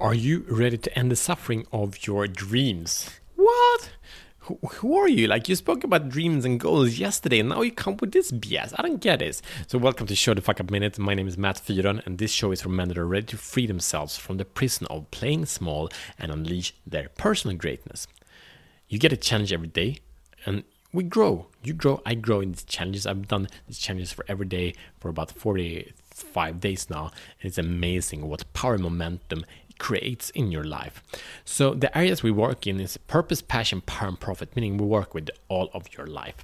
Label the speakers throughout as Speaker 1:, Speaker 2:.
Speaker 1: Are you ready to end the suffering of your dreams? What? Who, who are you? Like, you spoke about dreams and goals yesterday, and now you come with this BS. I don't get this. So, welcome to Show the Fuck Up Minute. My name is Matt Fyron, and this show is for men that are ready to free themselves from the prison of playing small and unleash their personal greatness. You get a challenge every day, and we grow. You grow, I grow in these challenges. I've done these challenges for every day for about 45 days now, and it's amazing what power momentum creates in your life. So the areas we work in is purpose, passion, power, and profit, meaning we work with all of your life.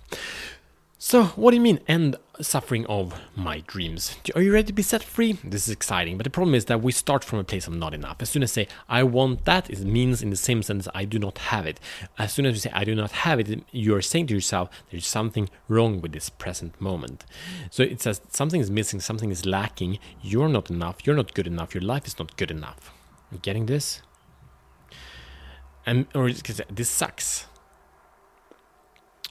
Speaker 1: So, what do you mean end suffering of my dreams? Are you ready to be set free? This is exciting, but the problem is that we start from a place of not enough. As soon as I say I want that, it means in the same sense I do not have it. As soon as you say I do not have it, you're saying to yourself there's something wrong with this present moment. So it says something is missing, something is lacking. You're not enough. You're not good enough. Your life is not good enough. You getting this? And or this sucks.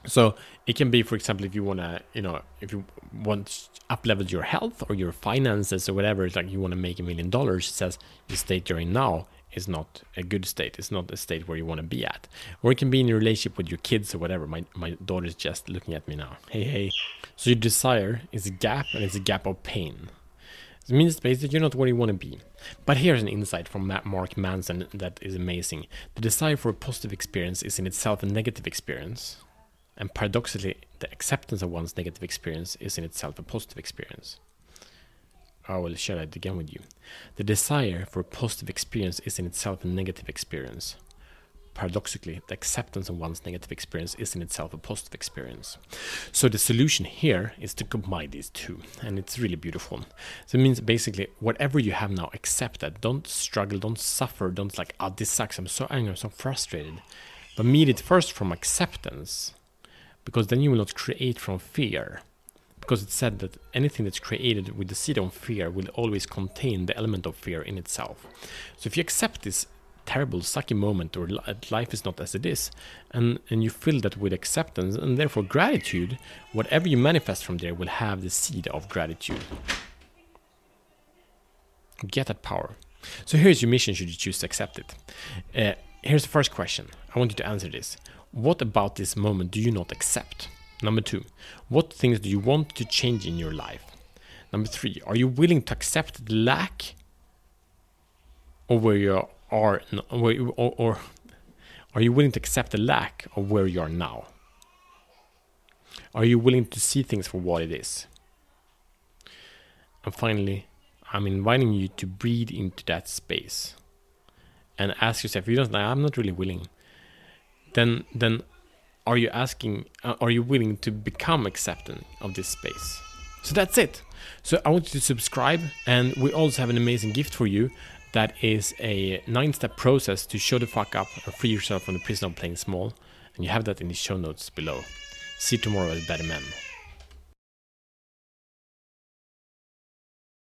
Speaker 1: So it can be, for example, if you wanna, you know, if you want up level your health or your finances or whatever, it's like you want to make a million dollars. It says the state you're in now is not a good state. It's not a state where you want to be at. Or it can be in your relationship with your kids or whatever. My my daughter's just looking at me now. Hey hey. So your desire is a gap and it's a gap of pain. It means basically you're not where you want to be. But here's an insight from Mark Manson that is amazing. The desire for a positive experience is in itself a negative experience. And paradoxically, the acceptance of one's negative experience is in itself a positive experience. I will share that again with you. The desire for a positive experience is in itself a negative experience paradoxically, the acceptance of one's negative experience is in itself a positive experience. So the solution here is to combine these two, and it's really beautiful. So it means basically whatever you have now, accept that. Don't struggle, don't suffer, don't like, oh, this sucks, I'm so angry, I'm so frustrated. But meet it first from acceptance, because then you will not create from fear. Because it's said that anything that's created with the seed of fear will always contain the element of fear in itself. So if you accept this terrible, sucky moment, or life is not as it is, and and you fill that with acceptance and therefore gratitude, whatever you manifest from there will have the seed of gratitude. Get that power. So here's your mission should you choose to accept it. Uh, here's the first question. I want you to answer this. What about this moment do you not accept? Number two, what things do you want to change in your life? Number three, are you willing to accept the lack of where you are or, or are you willing to accept the lack of where you are now? Are you willing to see things for what it is? And finally, I'm inviting you to breathe into that space and ask yourself, if you don't, I'm not really willing. Then, then, are you asking? Uh, are you willing to become accepting of this space? So that's it. So I want you to subscribe, and we also have an amazing gift for you that is a nine step process to show the fuck up or free yourself from the prison of playing small. And you have that in the show notes below. See you tomorrow as better men.